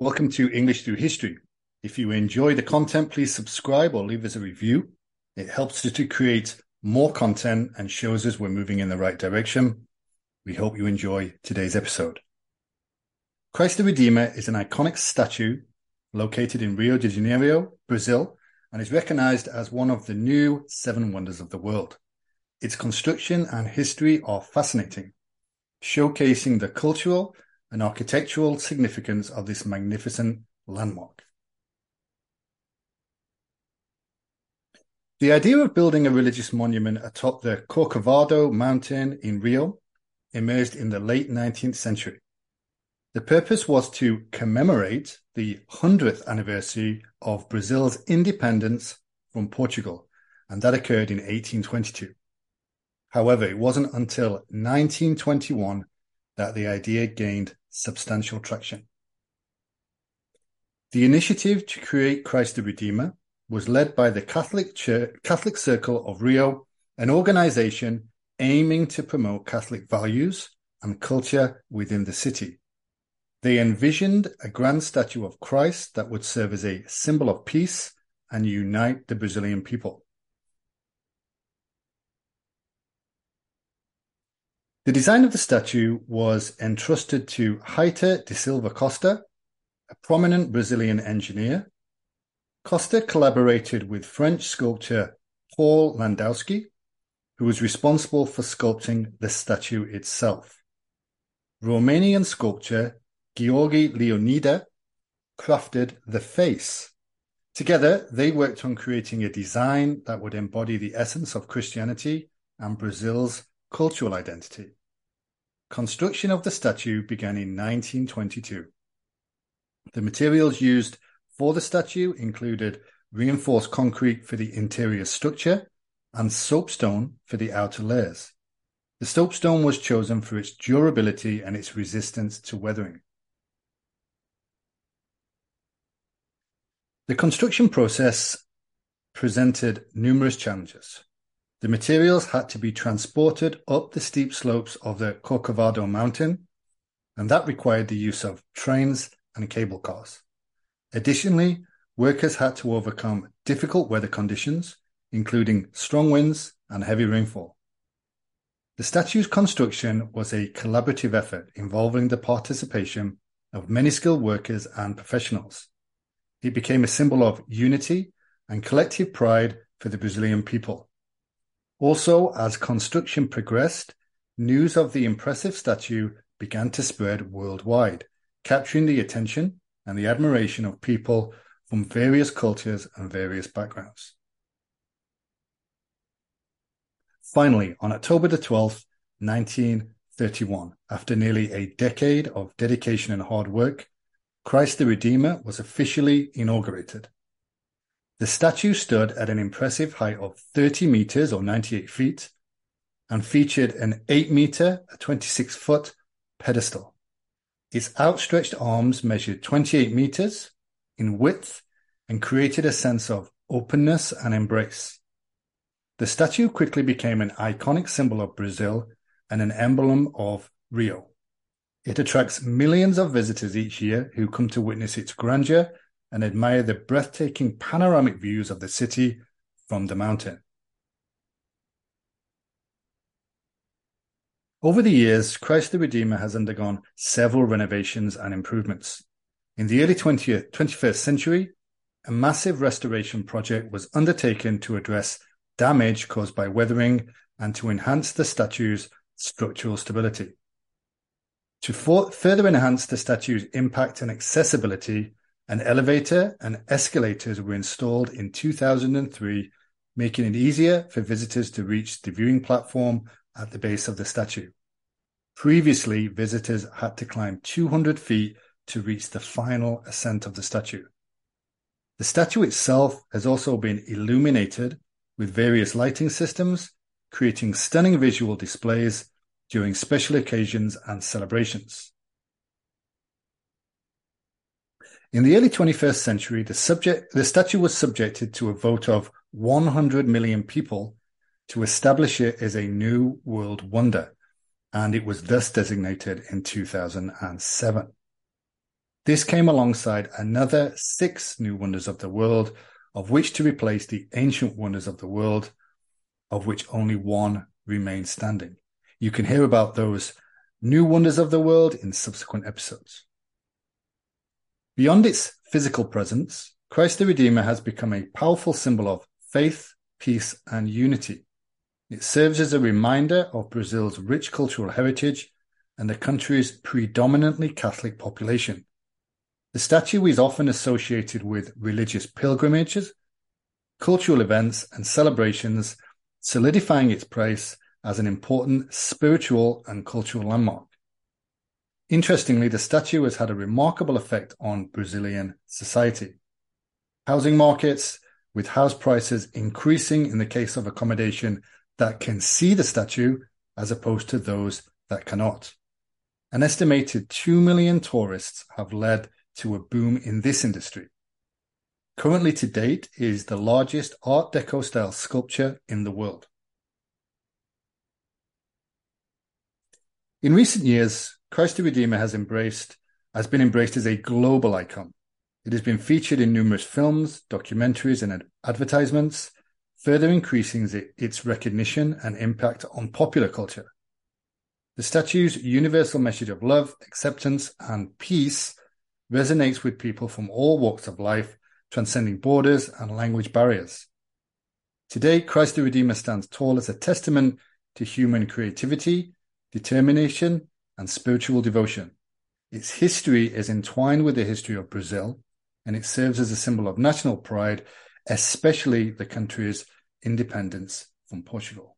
Welcome to English Through History. If you enjoy the content, please subscribe or leave us a review. It helps us to create more content and shows us we're moving in the right direction. We hope you enjoy today's episode. Christ the Redeemer is an iconic statue located in Rio de Janeiro, Brazil, and is recognized as one of the new seven wonders of the world. Its construction and history are fascinating, showcasing the cultural and architectural significance of this magnificent landmark. The idea of building a religious monument atop the Corcovado mountain in Rio emerged in the late 19th century. The purpose was to commemorate the 100th anniversary of Brazil's independence from Portugal, and that occurred in 1822. However, it wasn't until 1921 that the idea gained substantial traction. The initiative to create Christ the Redeemer was led by the Catholic Church, Catholic Circle of Rio, an organization aiming to promote Catholic values and culture within the city. They envisioned a grand statue of Christ that would serve as a symbol of peace and unite the Brazilian people. The design of the statue was entrusted to Heitor de Silva Costa, a prominent Brazilian engineer. Costa collaborated with French sculptor Paul Landowski, who was responsible for sculpting the statue itself. Romanian sculptor Gheorghe Leonida crafted the face. Together, they worked on creating a design that would embody the essence of Christianity and Brazil's cultural identity. Construction of the statue began in 1922. The materials used for the statue included reinforced concrete for the interior structure and soapstone for the outer layers. The soapstone was chosen for its durability and its resistance to weathering. The construction process presented numerous challenges. The materials had to be transported up the steep slopes of the Corcovado mountain, and that required the use of trains and cable cars. Additionally, workers had to overcome difficult weather conditions, including strong winds and heavy rainfall. The statue's construction was a collaborative effort involving the participation of many skilled workers and professionals. It became a symbol of unity and collective pride for the Brazilian people. Also, as construction progressed, news of the impressive statue began to spread worldwide, capturing the attention and the admiration of people from various cultures and various backgrounds. Finally, on October the 12th, 1931, after nearly a decade of dedication and hard work, Christ the Redeemer was officially inaugurated. The statue stood at an impressive height of 30 meters or 98 feet and featured an 8 meter, a 26 foot pedestal. Its outstretched arms measured 28 meters in width and created a sense of openness and embrace. The statue quickly became an iconic symbol of Brazil and an emblem of Rio. It attracts millions of visitors each year who come to witness its grandeur and admire the breathtaking panoramic views of the city from the mountain. Over the years, Christ the Redeemer has undergone several renovations and improvements. In the early 20th, 21st century, a massive restoration project was undertaken to address damage caused by weathering and to enhance the statue's structural stability. To for- further enhance the statue's impact and accessibility, an elevator and escalators were installed in 2003, making it easier for visitors to reach the viewing platform at the base of the statue. Previously, visitors had to climb 200 feet to reach the final ascent of the statue. The statue itself has also been illuminated with various lighting systems, creating stunning visual displays during special occasions and celebrations. In the early 21st century, the, subject, the statue was subjected to a vote of 100 million people to establish it as a new world wonder, and it was thus designated in 2007. This came alongside another six new wonders of the world, of which to replace the ancient wonders of the world, of which only one remains standing. You can hear about those new wonders of the world in subsequent episodes. Beyond its physical presence, Christ the Redeemer has become a powerful symbol of faith, peace, and unity. It serves as a reminder of Brazil's rich cultural heritage and the country's predominantly Catholic population. The statue is often associated with religious pilgrimages, cultural events, and celebrations, solidifying its place as an important spiritual and cultural landmark. Interestingly, the statue has had a remarkable effect on Brazilian society. Housing markets, with house prices increasing in the case of accommodation that can see the statue as opposed to those that cannot. An estimated 2 million tourists have led to a boom in this industry. Currently to date is the largest Art Deco style sculpture in the world. In recent years, Christ the Redeemer has embraced has been embraced as a global icon. It has been featured in numerous films, documentaries, and advertisements, further increasing its recognition and impact on popular culture. The statue's universal message of love, acceptance, and peace resonates with people from all walks of life, transcending borders and language barriers. Today, Christ the Redeemer stands tall as a testament to human creativity, determination, and spiritual devotion. Its history is entwined with the history of Brazil, and it serves as a symbol of national pride, especially the country's independence from Portugal.